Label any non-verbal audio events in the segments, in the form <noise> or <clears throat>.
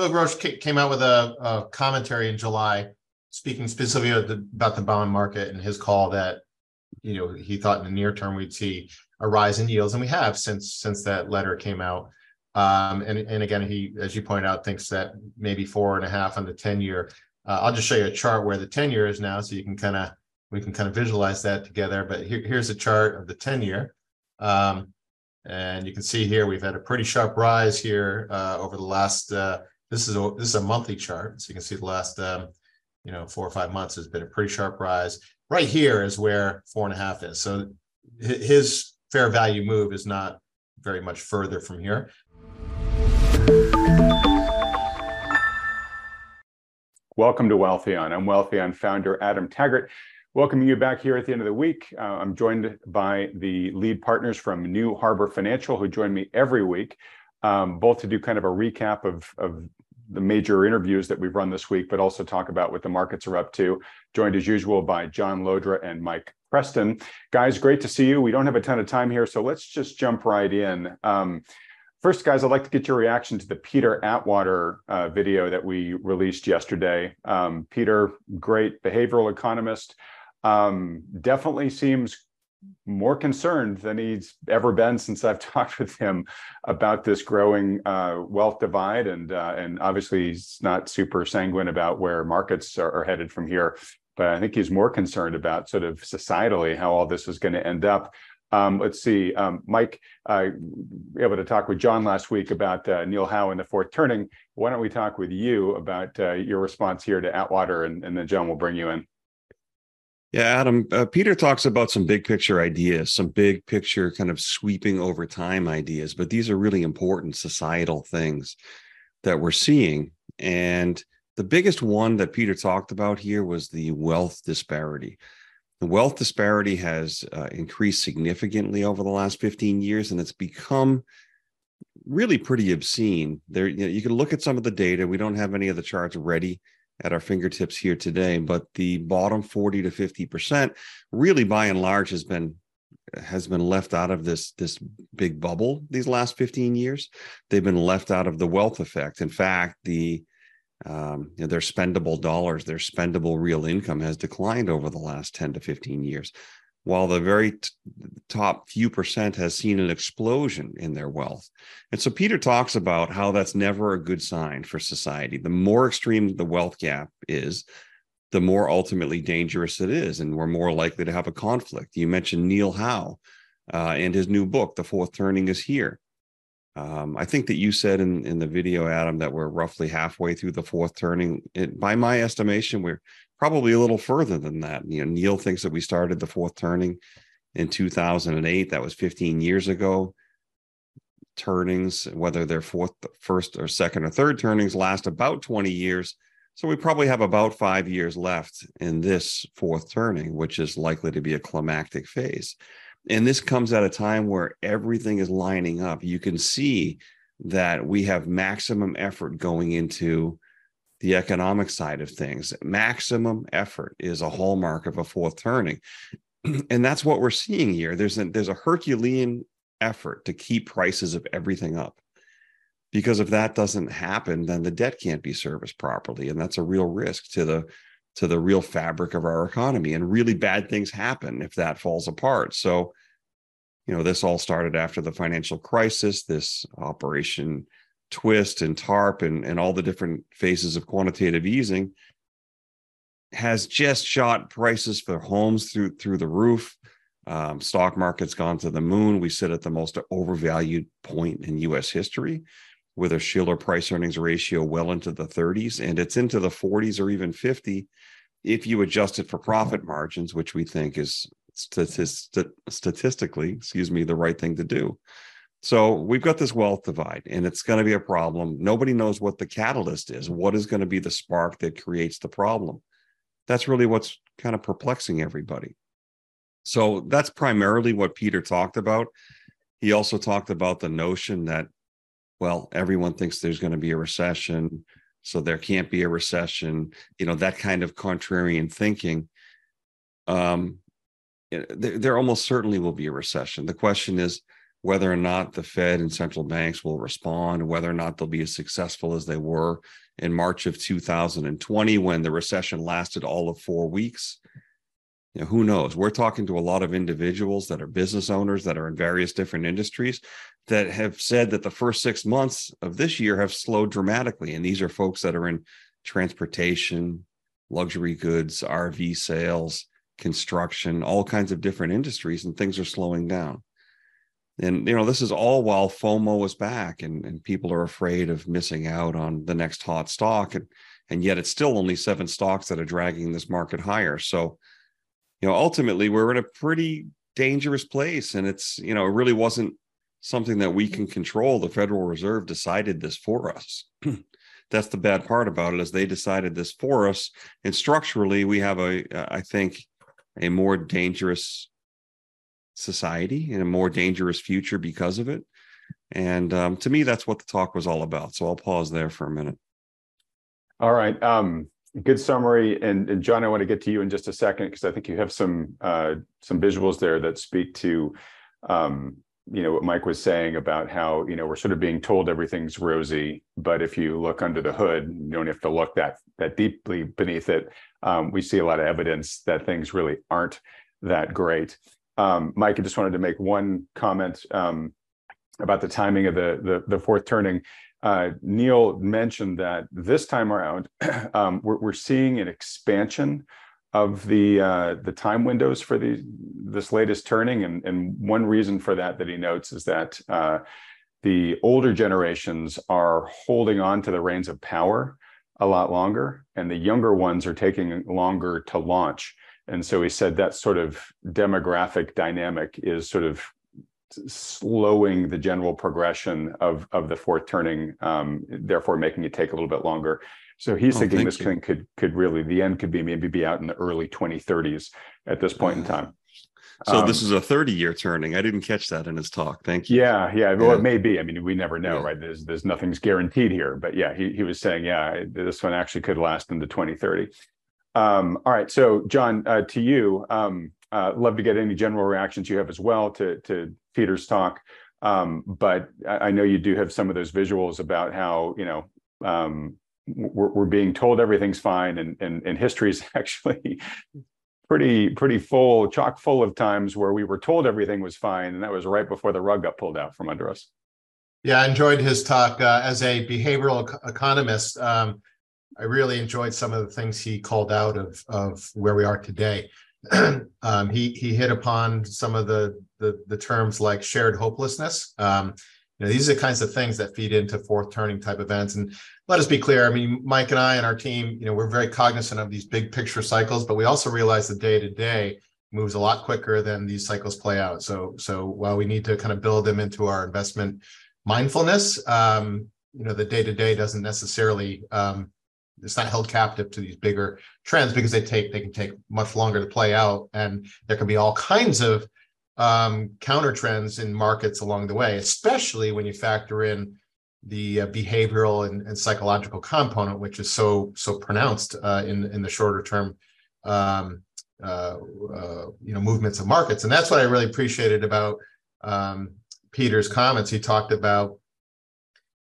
Bill Gross came out with a, a commentary in July, speaking specifically about the, about the bond market and his call that you know he thought in the near term we'd see a rise in yields, and we have since since that letter came out. Um, and and again, he, as you point out, thinks that maybe four and a half on the ten year. Uh, I'll just show you a chart where the ten year is now, so you can kind of we can kind of visualize that together. But here, here's a chart of the ten year, um, and you can see here we've had a pretty sharp rise here uh, over the last. Uh, this is a this is a monthly chart, so you can see the last um, you know four or five months has been a pretty sharp rise. Right here is where four and a half is. So his fair value move is not very much further from here. Welcome to Wealthion. I'm Wealthion founder Adam Taggart. Welcoming you back here at the end of the week. Uh, I'm joined by the lead partners from New Harbor Financial, who join me every week, um, both to do kind of a recap of, of the major interviews that we've run this week, but also talk about what the markets are up to. Joined as usual by John Llodra and Mike Preston. Guys, great to see you. We don't have a ton of time here, so let's just jump right in. Um, first, guys, I'd like to get your reaction to the Peter Atwater uh, video that we released yesterday. Um, Peter, great behavioral economist, um, definitely seems more concerned than he's ever been since I've <laughs> talked with him about this growing uh, wealth divide, and uh, and obviously he's not super sanguine about where markets are, are, headed from here but I think he's more concerned about sort of societally how all this is going to end up. Um, let's see, um, Mike, uh, able to talk with John last week about uh, Neil Howe and the fourth turning. Why don't we talk with you about uh, your response here to Atwater, and, and then John will bring you in. Yeah, Adam, uh, Peter talks about some big picture ideas, some big picture kind of sweeping over time ideas, but these are really important societal things that we're seeing. And the biggest one that Peter talked about here was the wealth disparity. The wealth disparity has uh, increased significantly over the last 15 years, and it's become really pretty obscene. There, you, know, you can look at some of the data. We don't have any of the charts ready at our fingertips here today, but the bottom 40 to 50 percent, really by and large, has been has been left out of this this big bubble these last 15 years. They've been left out of the wealth effect. In fact, the um, you know, their spendable dollars, their spendable real income has declined over the last 10 to 15 years, while the very t- top few percent has seen an explosion in their wealth. And so Peter talks about how that's never a good sign for society. The more extreme the wealth gap is, the more ultimately dangerous it is, and we're more likely to have a conflict. You mentioned Neil Howe uh, and his new book, The Fourth Turning is Here. Um, I think that you said in, in the video, Adam, that we're roughly halfway through the fourth turning. It, by my estimation, we're probably a little further than that. You know, Neil thinks that we started the fourth turning in 2008. That was 15 years ago. Turnings, whether they're fourth, first, or second or third turnings, last about 20 years. So we probably have about five years left in this fourth turning, which is likely to be a climactic phase and this comes at a time where everything is lining up you can see that we have maximum effort going into the economic side of things. Maximum effort is a hallmark of a fourth turning. <clears throat> And that's what we're seeing here. There's a there's a herculean effort to keep prices of everything up. Because if that doesn't happen then the debt can't be serviced properly and that's a real risk to the to the real fabric of our economy and really bad things happen if that falls apart. So you know this all started after the financial crisis this operation twist and tarp and, and all the different phases of quantitative easing has just shot prices for homes through through the roof um, stock market's gone to the moon we sit at the most overvalued point in us history with a Shiller price earnings ratio well into the 30s, and it's into the 40s or even 50 if you adjust it for profit margins, which we think is statist- statistically, excuse me, the right thing to do. So we've got this wealth divide, and it's going to be a problem. Nobody knows what the catalyst is. What is going to be the spark that creates the problem? That's really what's kind of perplexing everybody. So that's primarily what Peter talked about. He also talked about the notion that well, everyone thinks there's going to be a recession, so there can't be a recession. You know that kind of contrarian thinking. Um, there, there almost certainly will be a recession. The question is, whether or not the Fed and central banks will respond, whether or not they'll be as successful as they were in March of 2020 when the recession lasted all of four weeks. You know, who knows? We're talking to a lot of individuals that are business owners that are in various different industries that have said that the first six months of this year have slowed dramatically. And these are folks that are in transportation, luxury goods, RV sales, construction, all kinds of different industries, and things are slowing down. And you know, this is all while FOMO is back and, and people are afraid of missing out on the next hot stock. And and yet it's still only seven stocks that are dragging this market higher. So, you know, ultimately we're in a pretty dangerous place. And it's, you know, it really wasn't something that we can control. The Federal Reserve decided this for us. <clears throat> That's the bad part about it is they decided this for us. And structurally, we have a, I think, a more dangerous society and a more dangerous future because of it. And um, to me, that's what the talk was all about. So I'll pause there for a minute. All right. Um, good summary. And, and, John, I want to get to you in just a second because I think you have some uh, some visuals there that speak to um, you know what Mike was saying about how you know we're sort of being told everything's rosy, but if you look under the hood, you don't have to look that that deeply beneath it. Um, we see a lot of evidence that things really aren't that great. Um, Mike, I just wanted to make one comment um, about the timing of the, the, the fourth turning. Uh, Neil mentioned that this time around, <clears throat> um, we're, we're, seeing an expansion of the uh, the time windows for the this latest turning, and and one reason for that that he notes is that uh, the older generations are holding on to the reins of power a lot longer, and the younger ones are taking longer to launch. And so he said that sort of demographic dynamic is sort of slowing the general progression of of the fourth turning, um, therefore making it take a little bit longer. So he's oh, thinking this you. thing could could really the end could be maybe be out in the early 2030s at this point in time. So um, this is a 30 year turning. I didn't catch that in his talk. Thank you. Yeah, yeah. Well, yeah. it may be. I mean, we never know, yeah. right? There's there's nothing's guaranteed here. But yeah, he he was saying, yeah, this one actually could last into 2030. Um, all right. So John, uh, to you, um, uh, love to get any general reactions you have as well to to Peter's talk. Um, but I, I know you do have some of those visuals about how you know um, we're, we're being told everything's fine and, and, and history is <laughs> actually pretty pretty full chock full of times where we were told everything was fine and that was right before the rug got pulled out from under us yeah i enjoyed his talk uh, as a behavioral economist um, i really enjoyed some of the things he called out of of where we are today <clears throat> um, he he hit upon some of the the, the terms like shared hopelessness um, you know, these are the kinds of things that feed into fourth turning type events. And let us be clear. I mean, Mike and I and our team, you know, we're very cognizant of these big picture cycles, but we also realize the day to day moves a lot quicker than these cycles play out. So, so while we need to kind of build them into our investment mindfulness, um, you know, the day to day doesn't necessarily um, it's not held captive to these bigger trends because they take they can take much longer to play out, and there can be all kinds of um, counter trends in markets along the way, especially when you factor in the uh, behavioral and, and, psychological component, which is so so pronounced uh, in in the shorter term, um, uh, uh, you know, movements of markets, and that's what I really appreciated about um, Peter's comments. He talked about,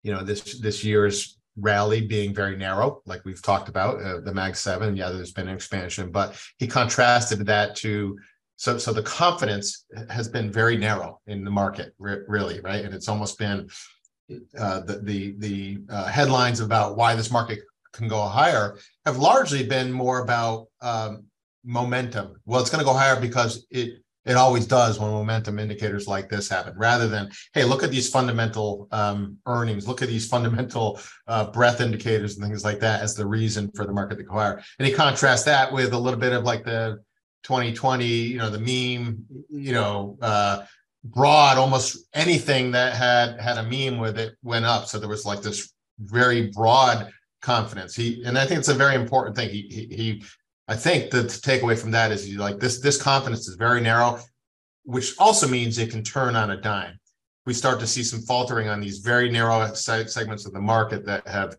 you know, this this year's rally being very narrow, like we've talked about uh, the Mag Seven. Yeah, there's been an expansion, but he contrasted that to so so the confidence has been very narrow in the market, really, right? And it's almost been uh, the the the uh, headlines about why this market can go higher have largely been more about um, momentum. Well, it's going to go higher because it it always does when momentum indicators like this happen, rather than hey, look at these fundamental um, earnings, look at these fundamental uh, breadth indicators and things like that as the reason for the market to go higher. And he contrasts that with a little bit of like the 2020, you know, the meme, you know, uh, broad, almost anything that had had a meme with it went up. So there was like this very broad confidence. He and I think it's a very important thing. He he, he I think the takeaway from that is you like this this confidence is very narrow, which also means it can turn on a dime. We start to see some faltering on these very narrow segments of the market that have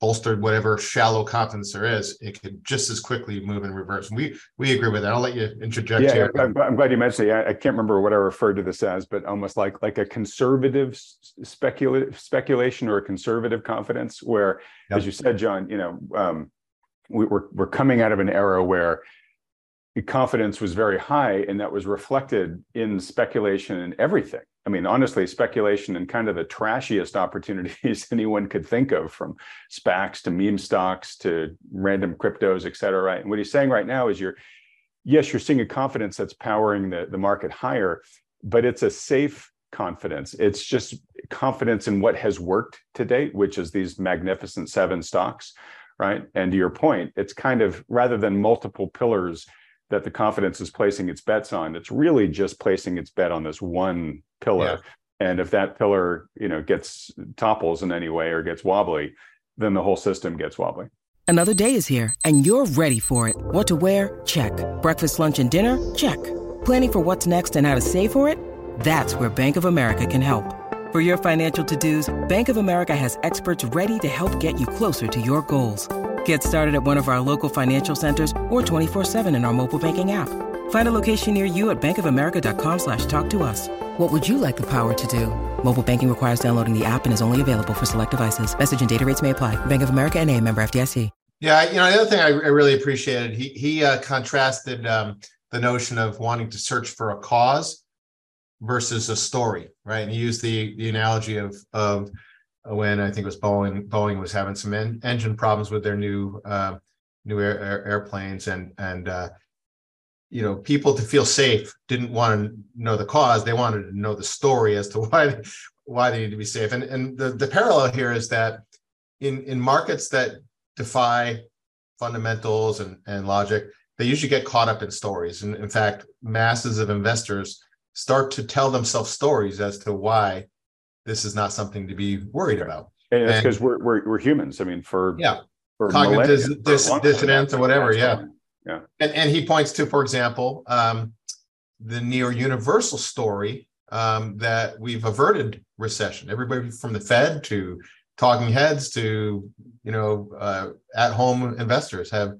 bolstered whatever shallow confidence there is, it could just as quickly move in reverse. And we we agree with that. I'll let you interject Yeah, here. I'm, I'm glad you mentioned it. I, I can't remember what I referred to this as, but almost like like a conservative speculative speculation or a conservative confidence, where, Yep. as you said, John, you know, um, we, we're we're coming out of an era where confidence was very high, and that was reflected in speculation and everything. I mean, honestly, speculation and kind of the trashiest opportunities <laughs> anyone could think of, from SPACs to meme stocks to random cryptos, et cetera. Right. And what he's saying right now is you're, yes, you're seeing a confidence that's powering the, the market higher, but it's a safe confidence. It's just confidence in what has worked to date, which is these magnificent seven stocks. Right. And to your point, it's kind of rather than multiple pillars that the confidence is placing its bets on, it's really just placing its bet on this one pillar. And if that pillar, you know, gets topples in any way or gets wobbly, then the whole system gets wobbly. Another day is here, and you're ready for it. What to wear? Check. Breakfast, lunch, and dinner? Check. Planning for what's next and how to save for it? That's where Bank of America can help. For your financial to-dos, Bank of America has experts ready to help get you closer to your goals. Get started at one of our local financial centers or 24-7 in our mobile banking app. Find a location near you at bankofamerica.com slash talk to us. What would you like the power to do? Mobile banking requires downloading the app and is only available for select devices. Message and data rates may apply. Bank of America and a member FDIC. Yeah, you know, the other thing I, really appreciated, he he uh, contrasted um, the notion of wanting to search for a cause versus a story, right? And he used the the analogy of of when I think it was Boeing Boeing was having some en- engine problems with their new uh, new air, air, airplanes, and and uh, you know, people to feel safe didn't want to know the cause; they wanted to know the story as to <laughs> why why they need to be safe. And and the the parallel here is that in in markets that defy fundamentals and, and logic, they usually get caught up in stories. And in fact, masses of investors start to tell themselves stories as to why this is not something to be worried about. And that's because we're, we're we're humans. I mean, for Yeah. for Cognitive for dis- a long time, dissonance or whatever, that's yeah. And, and he points to, for example, um, the near universal story um, that we've averted recession. Everybody from the Fed to talking heads to you know uh, at home investors have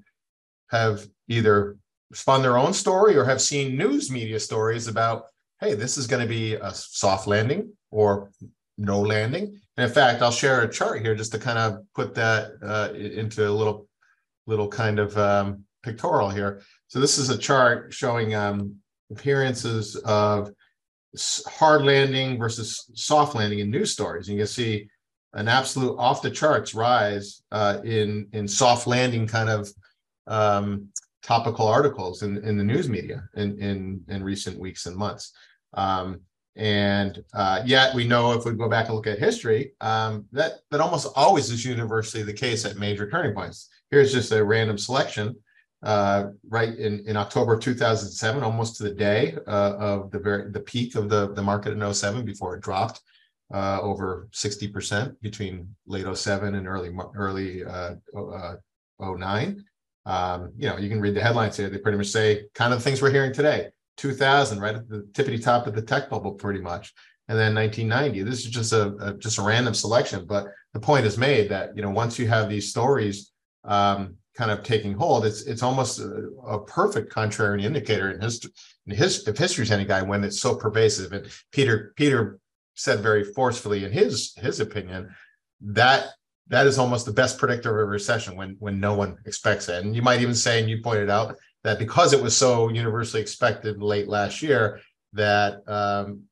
have either spun their own story or have seen news media stories about hey this is going to be a soft landing or no landing. And in fact i'll share a chart here just to kind of put that uh, into a little little kind of um, pictorial here. So this is a chart showing um, appearances of hard landing versus soft landing in news stories. And you can see an absolute off the charts rise uh, in in soft landing kind of um, topical articles in, in the news media in, in in recent weeks and months. Um, and uh, yet we know if we go back and look at history, um, that that almost always is universally the case at major turning points. Here's just a random selection. Uh, right in, in October 2007, almost to the day uh, of the very the peak of the, the market in 07 before it dropped uh, over 60% between late 07 and early early uh, uh, 09. Um, you know, you can read the headlines here. They pretty much say kind of the things we're hearing today. 2000, right at the tippity top of the tech bubble, pretty much, and then 1990. This is just a, a just a random selection, but the point is made that you know once you have these stories um, kind of taking hold, it's it's almost a, a perfect contrarian indicator in history. In his, if history's any guy, when it's so pervasive, and Peter Peter said very forcefully in his his opinion that that is almost the best predictor of a recession when when no one expects it. And you might even say, and you pointed out that because it was so universally expected late last year, that um,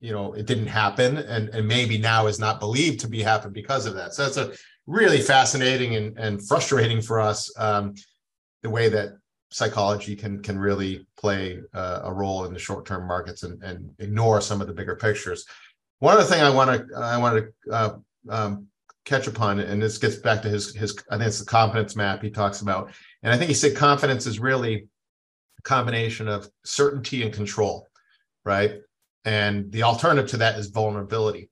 you know it didn't happen, and and maybe now is not believed to be happen because of that. So that's a really fascinating and, and frustrating for us um, the way that psychology can can really play uh, a role in the short term markets and, and ignore some of the bigger pictures. One other thing I want to I want to uh, um, catch upon, and this gets back to his his I think it's the confidence map he talks about, and I think he said confidence is really a combination of certainty and control, right? And the alternative to that is vulnerability.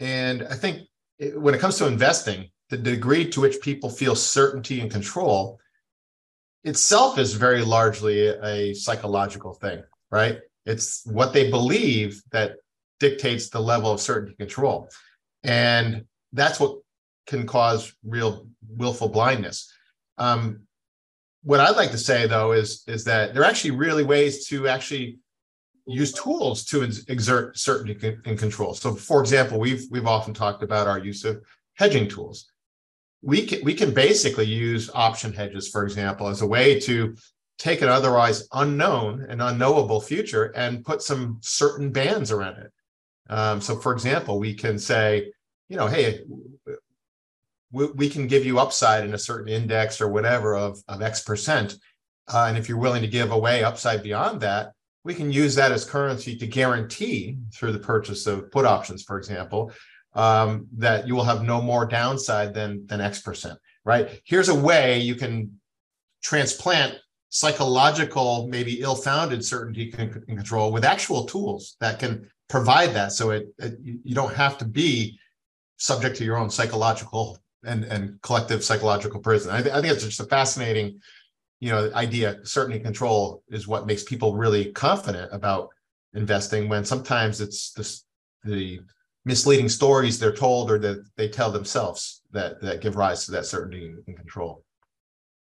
And I think it- when it comes to investing, the degree to which people feel certainty and control itself is very largely a psychological thing, right? It's what they believe that dictates the level of certainty and control. And that's what can cause real willful blindness. Um, what I'd like to say though is is that there are actually really ways to actually use tools to exert certainty and control. So, for example, we've we've often talked about our use of hedging tools. We can we can basically use option hedges, for example, as a way to take an otherwise unknown and unknowable future and put some certain bands around it. Um, so, for example, we can say, you know, hey, we, we, can give you upside in a certain index or whatever of, of X percent. Uh, and if you're willing to give away upside beyond that, we can use that as currency to guarantee through the purchase of put options, for example, um, that you will have no more downside than, than X percent, right? Here's a way you can transplant psychological, maybe ill-founded certainty control with actual tools that can provide that. So it, it, you don't have to be subject to your own psychological and, and collective psychological prison. I, th- I think it's just a fascinating, you know, idea. Certainty control is what makes people really confident about investing. When sometimes it's this, the misleading stories they're told or that they tell themselves that that give rise to that certainty and control.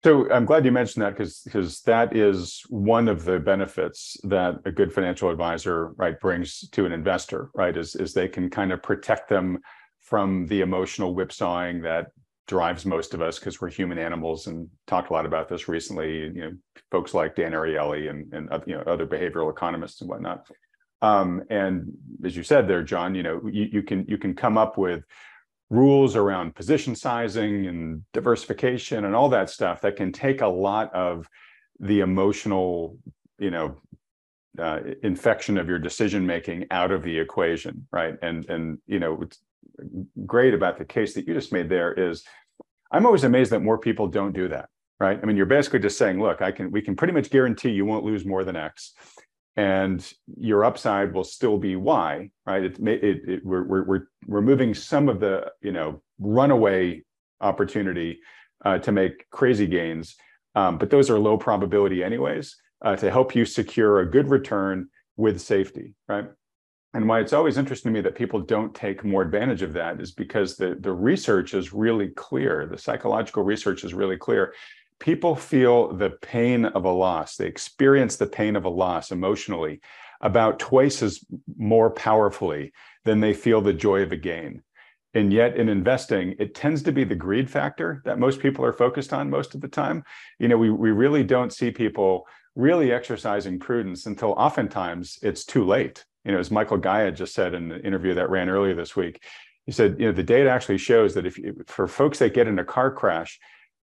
So I'm glad you mentioned that because because that is one of the benefits that a good financial advisor right brings to an investor right is is they can kind of protect them from the emotional whipsawing that drives most of us because we're human animals and talked a lot about this recently you know folks like Dan Ariely and and you know other behavioral economists and whatnot. Um, and as you said there John you know you, you can you can come up with rules around position sizing and diversification and all that stuff that can take a lot of the emotional you know uh, infection of your decision making out of the equation right? And and you know great about the case that you just made there is i'm always amazed that more people don't do that right? I mean you're basically just saying look i can we can pretty much guarantee you won't lose more than x and your upside will still be y right? It, it, it we're, we're we're moving some of the you know runaway opportunity uh, to make crazy gains um, but those are low probability anyways uh, to help you secure a good return with safety right and why it's always interesting to me that people don't take more advantage of that is because the the research is really clear the psychological research is really clear people feel the pain of a loss. They experience the pain of a loss emotionally about twice as more powerfully than they feel the joy of a gain. And yet, in investing, it tends to be the greed factor that most people are focused on most of the time. You know, we, we really don't see people really exercising prudence until oftentimes it's too late. You know, as Michael Gaia just said in the interview that ran earlier this week, he said, you know, the data actually shows that if for folks that get in a car crash,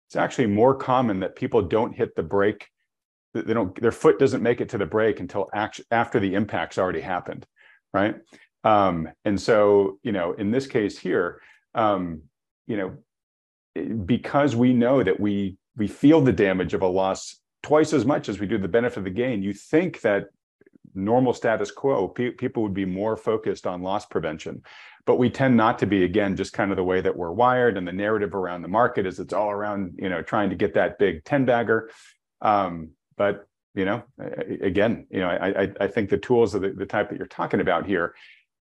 it's actually more common that people don't hit the brake they don't their foot doesn't make it to the brake until after the impact's already happened right? Um, and so you know in this case here um, you know because we know that we we feel the damage of a loss twice as much as we do the benefit of the gain you think that normal status quo pe- people would be more focused on loss prevention. But we tend not to be again just kind of the way that we're wired and the narrative around the market is it's all around you know trying to get that big 10 bagger. Um, but you know again you know i i, I think the tools of the, the type that you're talking about here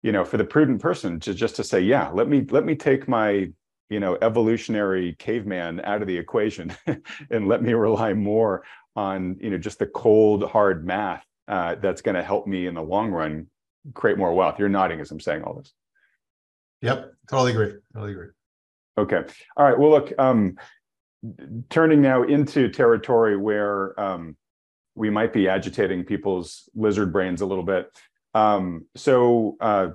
you know for the prudent person to just to say yeah let me let me take my you know evolutionary caveman out of the equation <laughs> and let me rely more on you know just the cold hard math uh, that's going to help me in the long run create more wealth you're nodding as i'm saying all this Yep, totally agree. Totally agree. Okay. All right. Well, look, um, turning now into territory where um, we might be agitating people's lizard brains a little bit. Um, so, uh,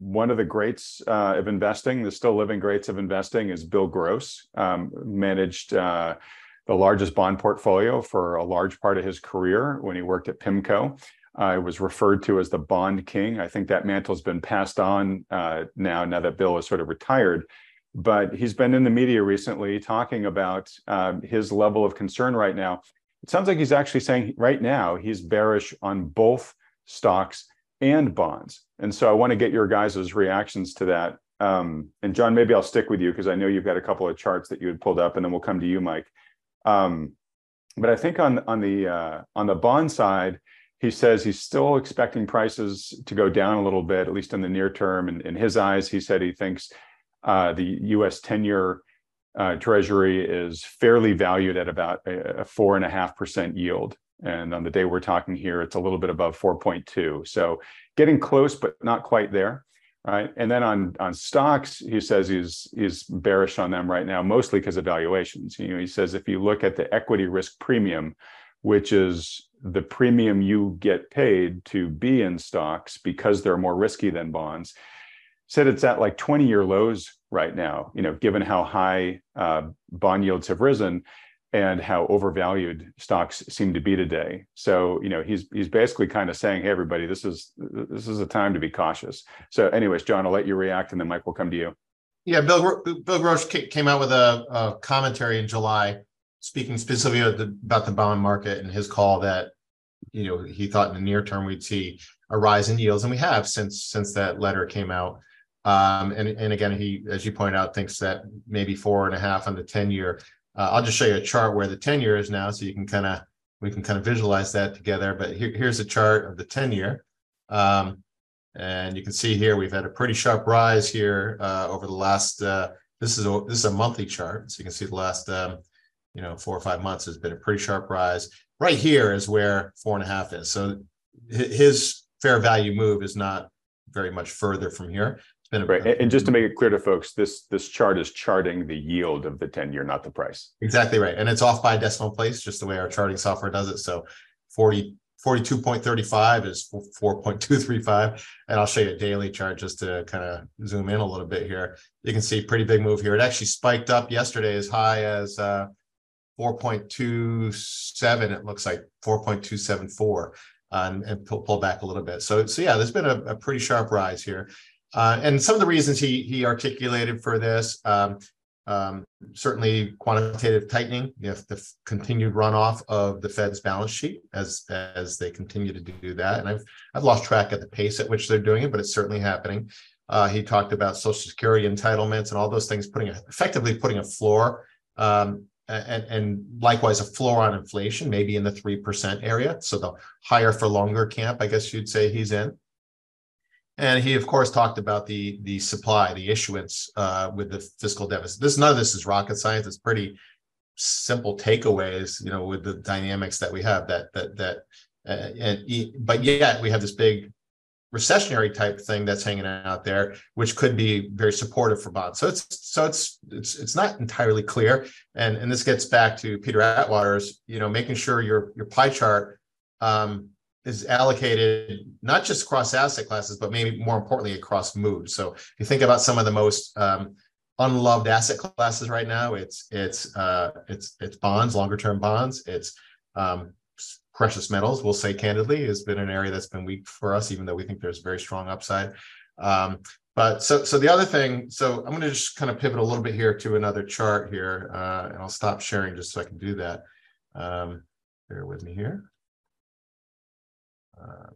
one of the greats uh, of investing, the still living greats of investing, is Bill Gross. Um, managed uh, the largest bond portfolio for a large part of his career when he worked at PIMCO. I was referred to as the Bond King. I think that mantle's been passed on uh, now, now that Bill is sort of retired. But he's been in the media recently talking about uh, his level of concern right now. It sounds like he's actually saying right now he's bearish on both stocks and bonds. And so I want to get your guys' reactions to that. Um, and John, maybe I'll stick with you because I know you've got a couple of charts that you had pulled up, and then we'll come to you, Mike. Um, but I think on on the uh, on the bond side, he says he's still expecting prices to go down a little bit, at least in the near term. And in his eyes, he said he thinks Uh, the U.S. ten-year uh, Treasury is fairly valued at about a four and a half percent yield, and on the day we're talking here, it's a little bit above 4.2. So getting close, but not quite there. Right. And then on on stocks, he says he's he's bearish on them right now, mostly because of valuations. You know, he says if you look at the equity risk premium, which is the premium you get paid to be in stocks because they're more risky than bonds, said it's at like 20 year lows right now, you know, given how high uh, bond yields have risen and how overvalued stocks seem to be today. So, you know, he's he's basically kind of saying, "Hey, everybody, this is this is a time to be cautious." So, anyways, John, I'll let you react, and then Mike will come to you. Yeah, Bill Bill Gross came out with a, a commentary in July, speaking specifically about the bond market and his call that, you know, he thought in the near term we'd see a rise in yields, and we have since since that letter came out. Um, and and again, he, as you point out, thinks that maybe four and a half on the ten year uh, I'll just show you a chart where the 10 year is now, so you can kind of we can kind of visualize that together. But here, here's a chart of the 10 year. Um, and you can see here we've had a pretty sharp rise here uh, over the last. Uh, this is a this is a monthly chart, so you can see the last um, you know four or five months has been a pretty sharp rise. Right here is where four and a half is. So his fair value move is not very much further from here been a, right. And just to make it clear to folks, this this chart is charting the yield of the 10 year, not the price. Exactly right. And it's off by a decimal place, just the way our charting software does it. So 40 42.35 is 4.235 and i'll show you a daily chart just to kind of zoom in a little bit here you can see pretty big move here it actually spiked up yesterday as high as uh, 4.27 it looks like 4.274 uh, and, and pull, pull, back a little bit so so yeah there's been a, a pretty sharp rise here uh, and some of the reasons he he articulated for this, um, um, certainly quantitative tightening, if the continued runoff of the Fed's balance sheet as as they continue to do that. And I've I've lost track of the pace at which they're doing it, but it's certainly happening. Uh, he talked about Social Security entitlements and all those things, putting a, effectively putting a floor um, and, and likewise a floor on inflation, maybe in the three percent area. So the higher for longer camp, I guess you'd say he's in. And he, of course, talked about the the supply, the issuance uh, with the fiscal deficit. This none of this is rocket science. It's pretty simple takeaways, you know, with the dynamics that we have. That that that, uh, and but yet we have this big recessionary type thing that's hanging out there, which could be very supportive for bonds. So it's so it's it's it's not entirely clear. And and this gets back to Peter Atwater's, you know, making sure your your pie chart um, is allocated not just across asset classes, but maybe more importantly across mood. So if you think about some of the most um, unloved asset classes right now, it's it's uh, it's it's bonds, longer term bonds. It's um, precious metals. We'll say candidly has been an area that's been weak for us, even though we think there's very strong upside. Um, but so so the other thing, so I'm going to just kind of pivot a little bit here to another chart here, uh, and I'll stop sharing just so I can do that. Um, bear with me here. Uh,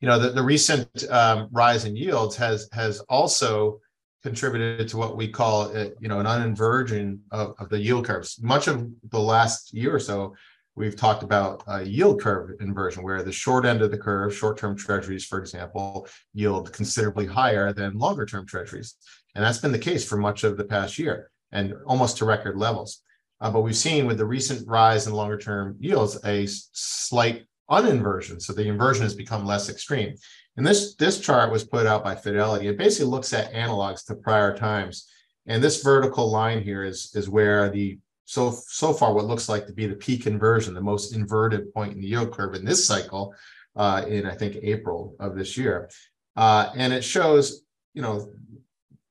you know, the, the recent um, rise in yields has has also contributed to what we call, uh, you know, an uninversion of, of the yield curves. Much of the last year or so, we've talked about a yield curve inversion, where the short end of the curve, short-term treasuries, for example, yield considerably higher than longer-term treasuries, and that's been the case for much of the past year, and almost to record levels. Uh, but we've seen with the recent rise in longer-term yields a slight uninversion. So the inversion has become less extreme. And this, this chart was put out by Fidelity. It basically looks at analogs to prior times. And this vertical line here is, is where the so so far what looks like to be the peak inversion, the most inverted point in the yield curve in this cycle, uh, in I think April of this year, uh, and it shows you know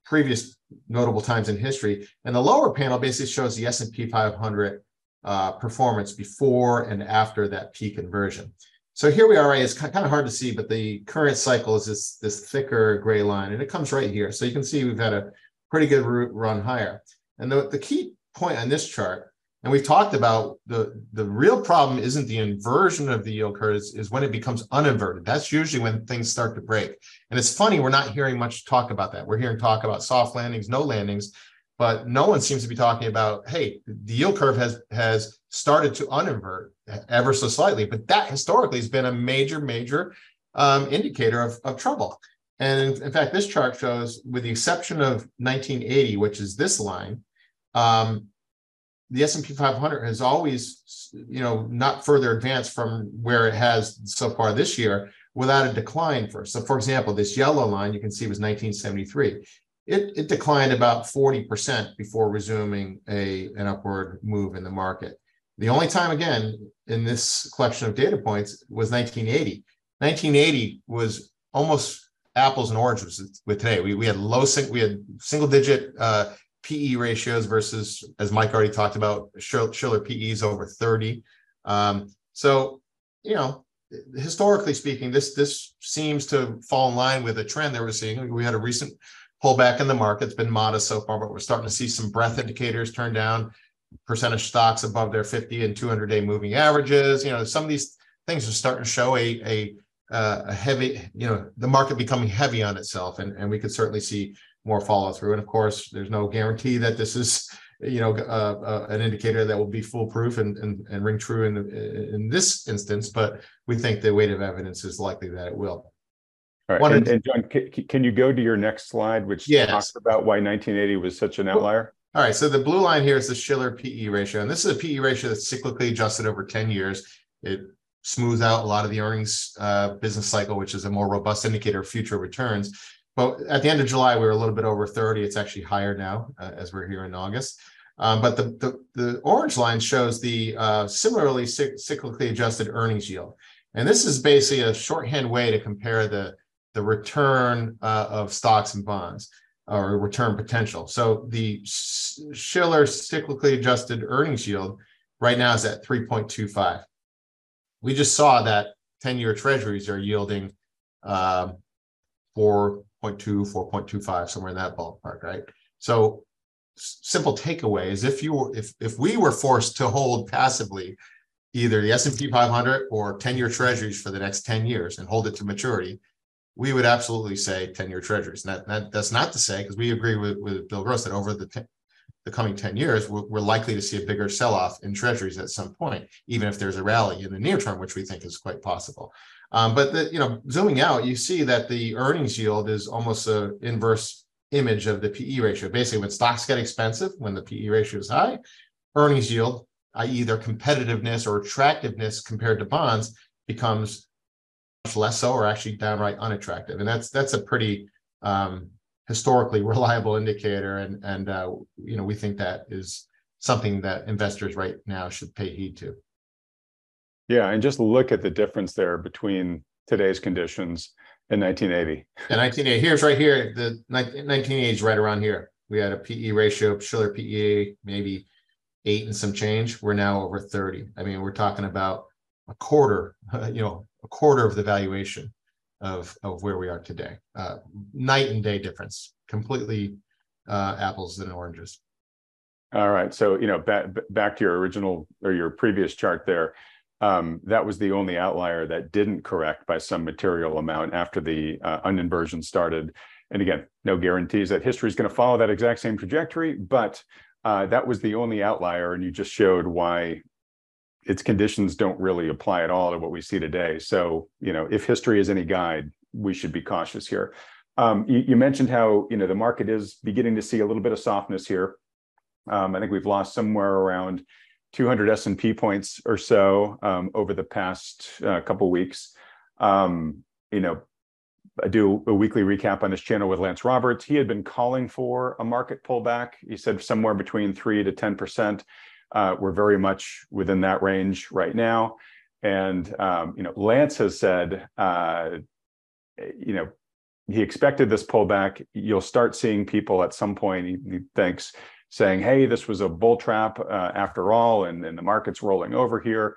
previous notable times in history. And the lower panel basically shows the S and P 500 uh, performance before and after that peak inversion. So here we are, right? It's kind of hard to see, but the current cycle is this, this thicker gray line, and it comes right here. So you can see we've had a pretty good run higher. And the, the key point on this chart, and we've talked about the, the real problem isn't the inversion of the yield curve, is, is when it becomes uninverted. That's usually when things start to break. And it's funny, we're not hearing much talk about that. We're hearing talk about soft landings, no landings, but no one seems to be talking about hey the yield curve has has started to uninvert ever so slightly but that historically has been a major major um, indicator of, of trouble And in, in fact, this chart shows, with the exception of 1980, which is this line, um, the S&P 500 has always, you know, not further advanced from where it has so far this year without a decline first. So, for example, this yellow line you can see was 1973. It, it declined about 40% before resuming a, an upward move in the market. The only time again in this collection of data points was 1980. 1980 was almost apples and oranges with today. We, we had low we had single digit uh, PE ratios versus, as Mike already talked about, Shiller PEs over 30. Um, so, you know, historically speaking, this this seems to fall in line with a trend that we're seeing. We had a recent pullback in the market. It's been modest so far, but we're starting to see some breadth indicators turn down, percentage stocks above their 50 and 200 day moving averages. You know, some of these things are starting to show a a, uh, a heavy, you know, the market becoming heavy on itself, and and we could certainly see more follow through. And of course, there's no guarantee that this is you know uh, uh, an indicator that will be foolproof and, and, and ring true in in this instance but we think the weight of evidence is likely that it will all right and, and, john can, can you go to your next slide which yes. talks about why 1980 was such an outlier all right so the blue line here is the shiller pe ratio and this is a pe ratio that's cyclically adjusted over 10 years it smooths out a lot of the earnings uh, business cycle which is a more robust indicator of future returns but at the end of July, we were a little bit over 30. It's actually higher now uh, as we're here in August. Um, but the, the, the, orange line shows the uh, similarly cyclically adjusted earnings yield. And this is basically a shorthand way to compare the, the return uh, of stocks and bonds or return potential. So the Shiller cyclically adjusted earnings yield right now is at 3.25. We just saw that 10 year treasuries are yielding uh, 4 4.2, 4.25, somewhere in that ballpark, right? So simple takeaway is if you were, if if we were forced to hold passively either the S&P 500 or 10-year treasuries for the next 10 years and hold it to maturity, we would absolutely say 10-year treasuries. And that, that that's not to say, because we agree with, with Bill Gross that over the, ten, the coming 10 years, we're, we're likely to see a bigger sell-off in treasuries at some point, even if there's a rally in the near term, which we think is quite possible. Um, but the, you know, zooming out, you see that the earnings yield is almost an inverse image of the PE ratio. Basically, when stocks get expensive, when the PE ratio is high, earnings yield, i.e., their competitiveness or attractiveness compared to bonds, becomes less so, or actually downright unattractive. And that's that's a pretty um, historically <laughs> reliable indicator, and and uh, you know we think that is something that investors right now should pay heed to. Yeah, and just look at the difference there between today's conditions and 1980. And 1980, here's right here. The 1980 is right around here. We had a PE ratio, Shiller PE, maybe eight and some change. We're now over 30. I mean, we're talking about a quarter, <laughs> you know, a quarter of the valuation of of where we are today. Uh, night and day difference, completely uh, apples and oranges. All right. So you know, back back to your original or your previous chart there um, that was the only outlier that didn't correct by some material amount after the uh, uninversion started. And again, no guarantees that history is going to follow that exact same trajectory, but uh, that was the only outlier. And you just showed why its conditions don't really apply at all to what we see today. So, you know, if history is any guide, we should be cautious here. Um, you, you, mentioned how, you know, the market is beginning to see a little bit of softness here. Um, I think we've lost somewhere around 200 S&P points or so um, over the past uh, couple weeks. Um, you know, I do a weekly recap on this channel with Lance Roberts. He had been calling for a market pullback. He said somewhere between three to 10 percent. Uh, we're very much within that range right now. And um, you know, Lance has said, uh, you know, he expected this pullback. You'll start seeing people at some point. He, thinks saying, hey, this was a bull trap uh, after all, and, and the market's rolling over here.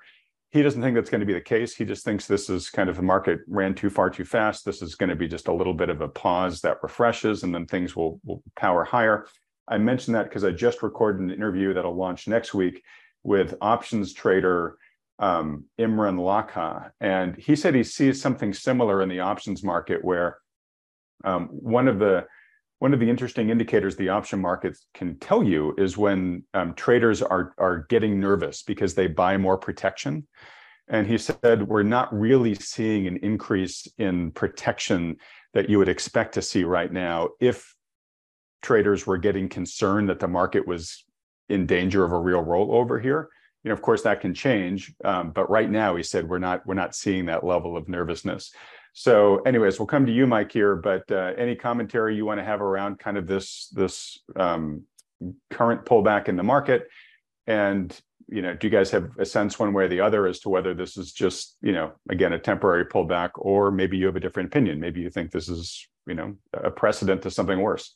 He doesn't think that's going to be the case. He just thinks this is kind of the market ran too far too fast. This is going to be just a little bit of a pause that refreshes, and then things will, will power higher. I mentioned that because I just recorded an interview that'll launch next week with options trader um, Imran Lakha. And he said he sees something similar in the options market where um, one of the one of the interesting indicators the option markets can tell you is when um, traders are are getting nervous because they buy more protection and he said we're not really seeing an increase in protection that you would expect to see right now if traders were getting concerned that the market was in danger of a real rollover here. You know, of course, that can change, um, but right now, he said we're not we're not seeing that level of nervousness. So, anyways, we'll come to you, Mike, here. But uh, any commentary you want to have around kind of this this um, current pullback in the market, and you know, do you guys have a sense one way or the other as to whether this is just you know again a temporary pullback, or maybe you have a different opinion? Maybe you think this is you know a precedent to something worse.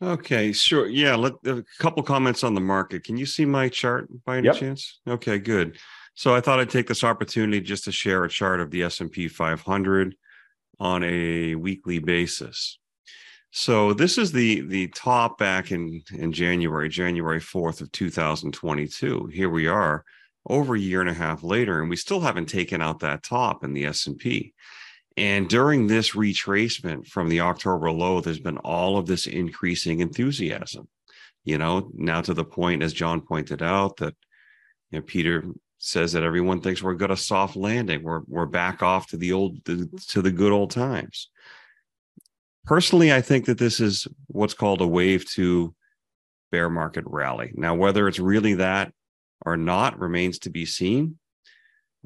Okay, sure. Yeah, let a couple comments on the market. Can you see my chart by any Yep. chance? Okay, good. So I thought I'd take this opportunity just to share a chart of the S&P 500 on a weekly basis. So this is the the top back in in January, January 4th of 2022. Here we are over a year and a half later and we still haven't taken out that top in the S&P. And during this retracement from the October low there's been all of this increasing enthusiasm. You know, now to the point as John pointed out that you know Peter says that everyone thinks we're got a soft landing. We're we're back off to the old to the good old times. Personally, I think that this is what's called a wave two bear market rally. Now, whether it's really that or not remains to be seen.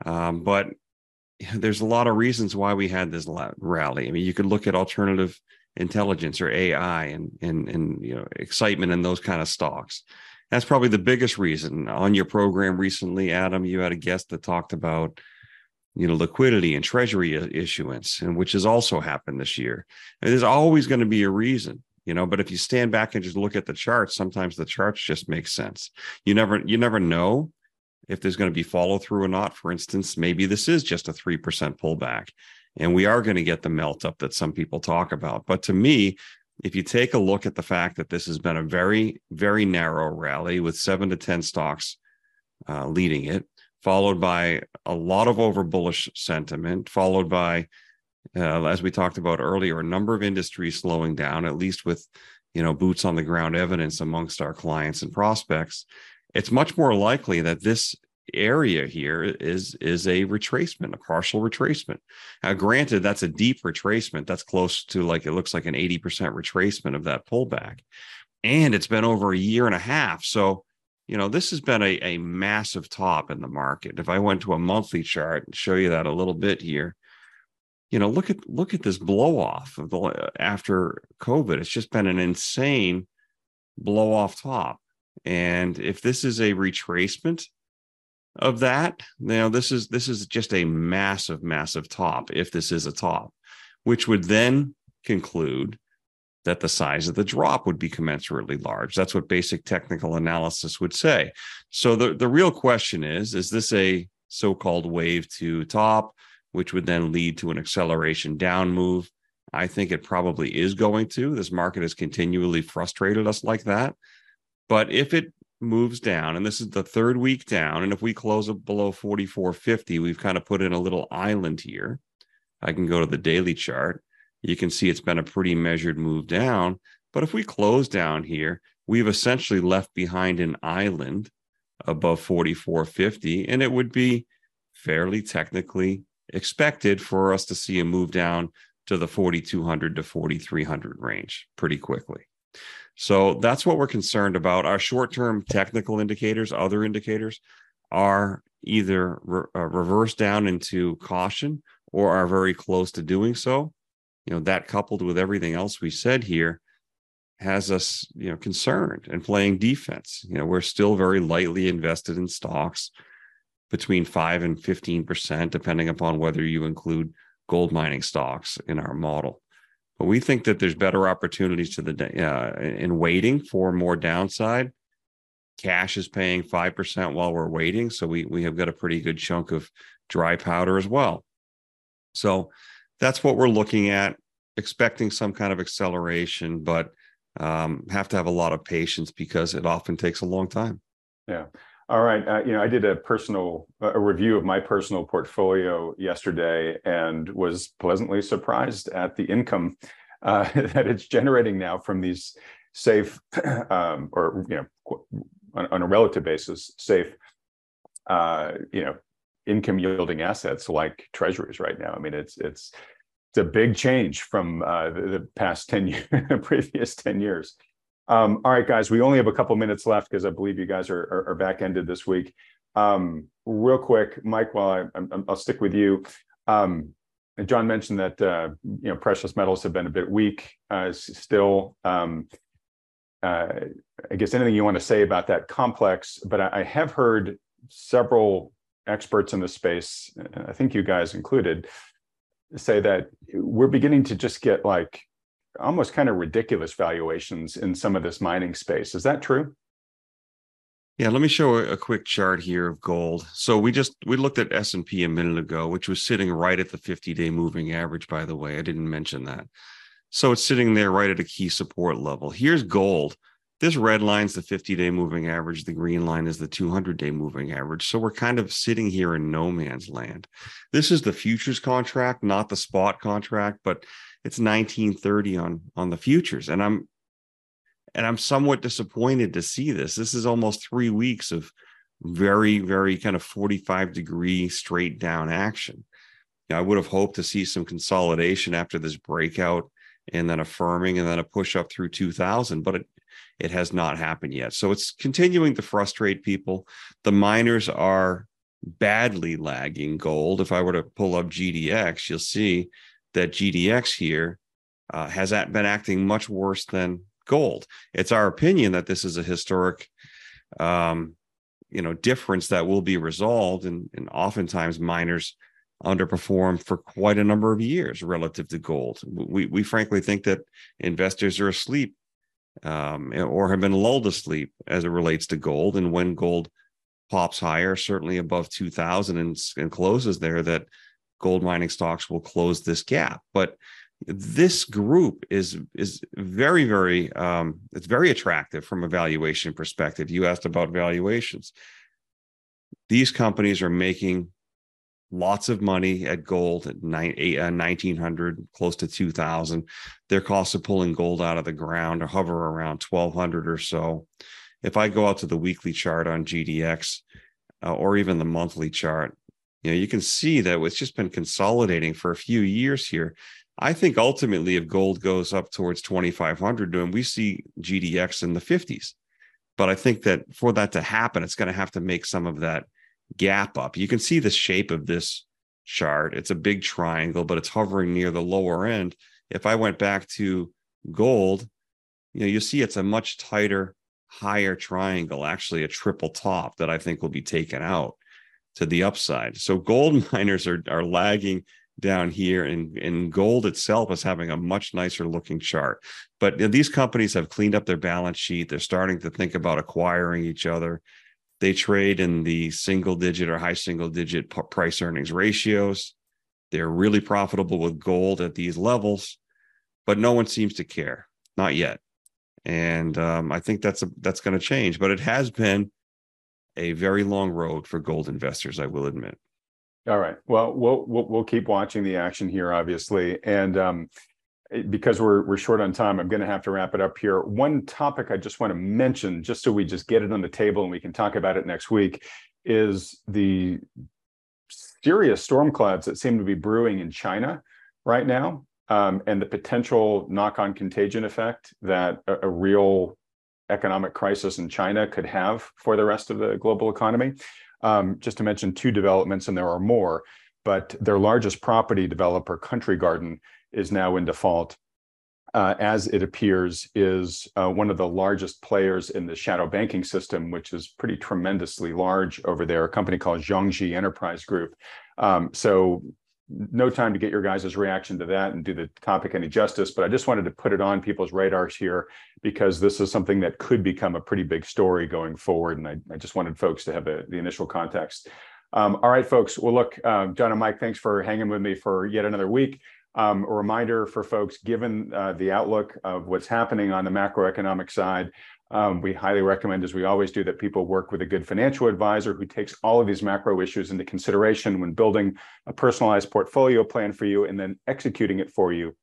Um, but <laughs> there's a lot of reasons why we had this rally. I mean, you could look at alternative intelligence or AI and and and you know excitement in those kind of stocks. That's probably the biggest reason. On your program recently, Adam, you had a guest that talked about you know liquidity and treasury issuance, and which has also happened this year. And there's always going to be a reason, you know. But if you stand back and just look at the charts, sometimes the charts just make sense. You never you never know if there's going to be follow through or not. For instance, maybe this is just a three percent pullback, and we are going to get the melt up that some people talk about. But to me, if you take a look at the fact that this has been a very, very narrow rally with seven to 10 stocks uh, leading it, followed by a lot of over bullish sentiment, followed by, uh, as we talked about earlier, a number of industries slowing down, at least with you know boots on the ground evidence amongst our clients and prospects it's much more likely that this area here is is a retracement, a partial retracement. Now, granted, that's a deep retracement. That's close to like it looks like an 80% retracement of that pullback. And it's been over a year and a half. So, you know, this has been a, a massive top in the market. If I went to a monthly chart and show you that a little bit here, you know, look at look at this blow off of the after COVID. It's just been an insane blow off top. And if this is a retracement, of that now this is this is just a massive massive top if this is a top which would then conclude that the size of the drop would be commensurately large. That's what basic technical analysis would say. So the the real question is is this a so-called wave two top which would then lead to an acceleration down move? I think it probably is going to. This market has continually frustrated us like that but if it moves down, and this is the third week down. And if we close it below 44.50, we've kind of put in a little island here. I can go to the daily chart. You can see it's been a pretty measured move down. But if we close down here, we've essentially left behind an island above 44.50, and it would be fairly technically expected for us to see a move down to the 4200 to 4300 range pretty quickly. So that's what we're concerned about. Our short term technical indicators, other indicators, are either re- uh, reverse down into caution or are very close to doing so. You know, that coupled with everything else we said here has us, you know, concerned and playing defense. You know, we're still very lightly invested in stocks between 5 and 15%, depending upon whether you include gold mining stocks in our model. But we think that there's better opportunities to the uh, in waiting for more downside. Cash is paying five percent while we're waiting, so we we have got a pretty good chunk of dry powder as well. So that's what we're looking at, expecting some kind of acceleration, but um, have to have a lot of patience because it often takes a long time. Yeah. All right. Uh, you know, I did a personal a review of my personal portfolio yesterday and was pleasantly surprised at the income uh, <laughs> that it's generating now from these safe <clears throat> um, or you know on, on, a relative basis safe uh, you know income yielding assets like treasuries right now. I mean, it's it's it's a big change from uh, the, the, past 10 <laughs> years, previous 10 years. Um, all right, guys, we only have a couple minutes left because I believe you guys are, are, are back ended this week. Um, real quick, Mike, while I, will stick with you. Um, John mentioned that uh, you know precious metals have been a bit weak uh, still. Um, uh, I guess anything you want to say about that complex, but I, I have heard several experts in the space, I think you guys included, say that we're beginning to just get like almost kind of ridiculous valuations in some of this mining space. Is that true? Yeah, let me show a, quick chart here of gold. So we just we looked at S&P a minute ago, which was sitting right at the 50-day moving average by the way. I didn't mention that. So it's sitting there right at a key support level. Here's gold. This red line's the 50-day moving average, the green line is the 200-day moving average. So we're kind of sitting here in no man's land. This is the futures contract, not the spot contract, but it's 1930 on on the futures. And i'm and i'm somewhat disappointed to see this. This is almost three weeks of very very kind of 45 degree straight down action. I would have hoped to see some consolidation after this breakout and then affirming and then a push up through 2000 but it it has not happened yet. So it's continuing to frustrate people. The miners are badly lagging gold. If i were to pull up gdx you'll see that GDX here uh, has been acting much worse than gold. It's our opinion that this is a historic, um, you know, difference that will be resolved, and, and oftentimes miners underperform for quite a number of years relative to gold. We we frankly think that investors are asleep um, or have been lulled asleep as it relates to gold, and when gold pops higher, certainly above two thousand and, and closes there, that gold mining stocks will close this gap. But this group is is very very um, it's very attractive from a valuation perspective. You asked about valuations. These companies are making lots of money at gold at nine, eight, uh, 1900 close to 2000 their cost of pulling gold out of the ground hover around 1200 or so if i go out to the weekly chart on gdx uh, or even the monthly chart you know you can see that it's just been consolidating for a few years here. I think ultimately if gold goes up towards 2500 and we see gdx in the 50s but i think that for that to happen it's going to have to make some of that gap up. You can see the shape of this chart. It's a big triangle but it's hovering near the lower end. If i went back to gold you know you see it's a much tighter higher triangle actually a triple top that i think will be taken out to the upside. So gold <laughs> miners are are lagging down here and, and gold itself is having a much nicer looking chart. But you know, these companies have cleaned up their balance sheet. They're starting to think about acquiring each other. They trade in the single digit or high single digit price earnings ratios. They're really profitable with gold at these levels, but no one seems to care, not yet. And um, I think that's a, that's going to change. But it has been a very long road for gold investors, I will admit. All right. Well, we'll we'll, we'll keep watching the action here, obviously, and um, because we're we're short on time, I'm going to have to wrap it up here. One topic I just want to mention, just so we just get it on the table and we can talk about it next week, is the serious storm clouds that seem to be brewing in China right now, um, and the potential knock-on contagion effect that a, a real economic crisis in China could have for the rest of the global economy. Um, just to mention two developments, and there are more, but their largest property developer, Country Garden, is now in default. Uh, as it appears, is uh, one of the largest players in the shadow banking system, which is pretty tremendously large over there, a company called Zhongzhi Enterprise Group. Um, so no time to get your guys' reaction to that and do the topic any justice, but I just wanted to put it on people's radars here because this is something that could become a pretty big story going forward. And I, I just wanted folks to have the, the initial context. Um, all right, folks. Well, look, uh, John and Mike, thanks for hanging with me for yet another week. Um, a reminder for folks, given uh, the outlook of what's happening on the macroeconomic side, um, we highly recommend, as we always do, that people work with a good financial advisor who takes all of these macro issues into consideration when building a personalized portfolio plan for you and then executing it for you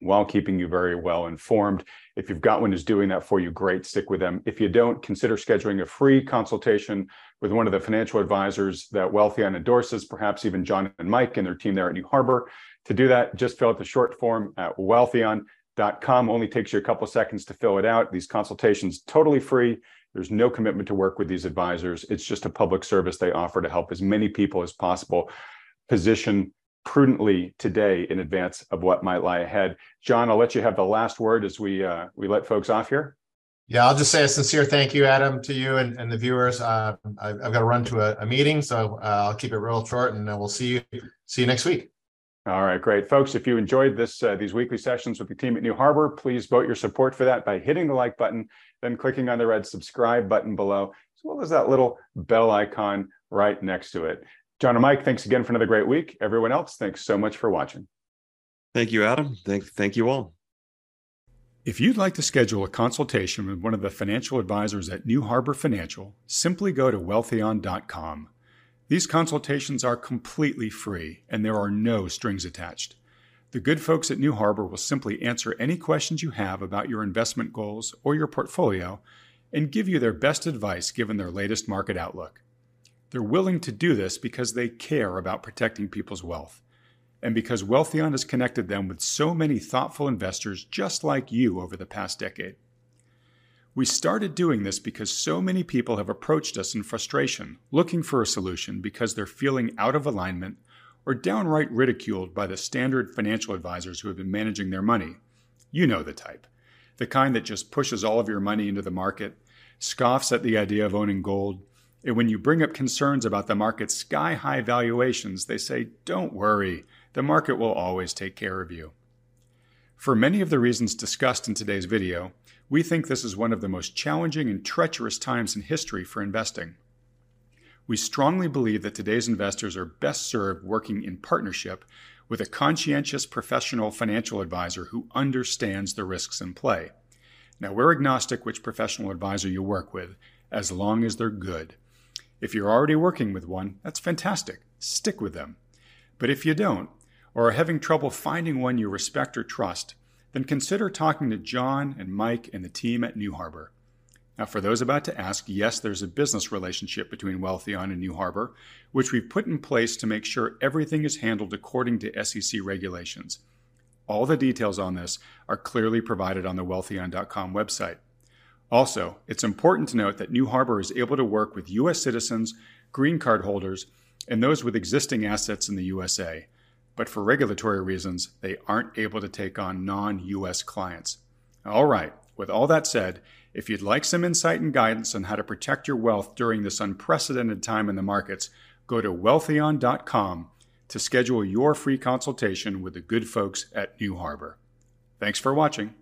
while keeping you very well informed. If you've got one who's doing that for you, great, stick with them. If you don't, consider scheduling a free consultation with one of the financial advisors that Wealthion endorses, perhaps even John and Mike and their team there at New Harbor. To do that, just fill out the short form at wealthion.com. Com only takes you a couple of seconds to fill it out. These consultations totally free. There's no commitment to work with these advisors. It's just a public service they offer to help as many people as possible position prudently today in advance of what might lie ahead. John, I'll let you have the last word as we uh, we let folks off here. Yeah, I'll just say a sincere thank you, Adam, to you and, and the viewers. Uh, I, have got to run to a, a meeting, so uh, I'll keep it real short, and we'll see you see you next week. All right, great, folks. If you enjoyed this uh, these weekly sessions with the team at New Harbor, please vote your support for that by hitting the like button, then clicking on the red subscribe button below, as well as that little bell icon right next to it. John and Mike, thanks again for another great week. Everyone else, thanks so much for watching. Thank you, Adam. Thank, thank you all. If you'd like to schedule a consultation with one of the financial advisors at New Harbor Financial, simply go to wealthion.com. These consultations are completely free and there are no strings attached. The good folks at New Harbor will simply answer any questions you have about your investment goals or your portfolio and give you their best advice given their latest market outlook. They're willing to do this because they care about protecting people's wealth and because Wealthion has connected them with so many thoughtful investors just like you over the past decade. We started doing this because so many people have approached us in frustration, looking for a solution because they're feeling out of alignment or downright ridiculed by the standard financial advisors who have been managing their money. You know the type. The kind that just pushes all of your money into the market, scoffs at the idea of owning gold, and when you bring up concerns about the market's sky high valuations, they say, Don't worry, the market will always take care of you. For many of the reasons discussed in today's video, we think this is one of the most challenging and treacherous times in history for investing. We strongly believe that today's investors are best served working in partnership with a conscientious professional financial advisor who understands the risks in play. Now, we're agnostic which professional advisor you work with, as long as they're good. If you're already working with one, that's fantastic. Stick with them. But if you don't, or are having trouble finding one you respect or trust, then consider talking to John and Mike and the team at New Harbor. Now, for those about to ask, yes, there's a business relationship between Wealthion and New Harbor, which we've put in place to make sure everything is handled according to SEC regulations. All the details on this are clearly provided on the wealthion.com website. Also, it's important to note that New Harbor is able to work with U.S. citizens, green card holders, and those with existing assets in the USA but for regulatory reasons, they aren't able to take on non US clients. All right, with all that said, if you'd like some insight and guidance on how to protect your wealth during this unprecedented time in the markets, go to wealthion.com to schedule your free consultation with the good folks at New Harbor. Thanks for watching.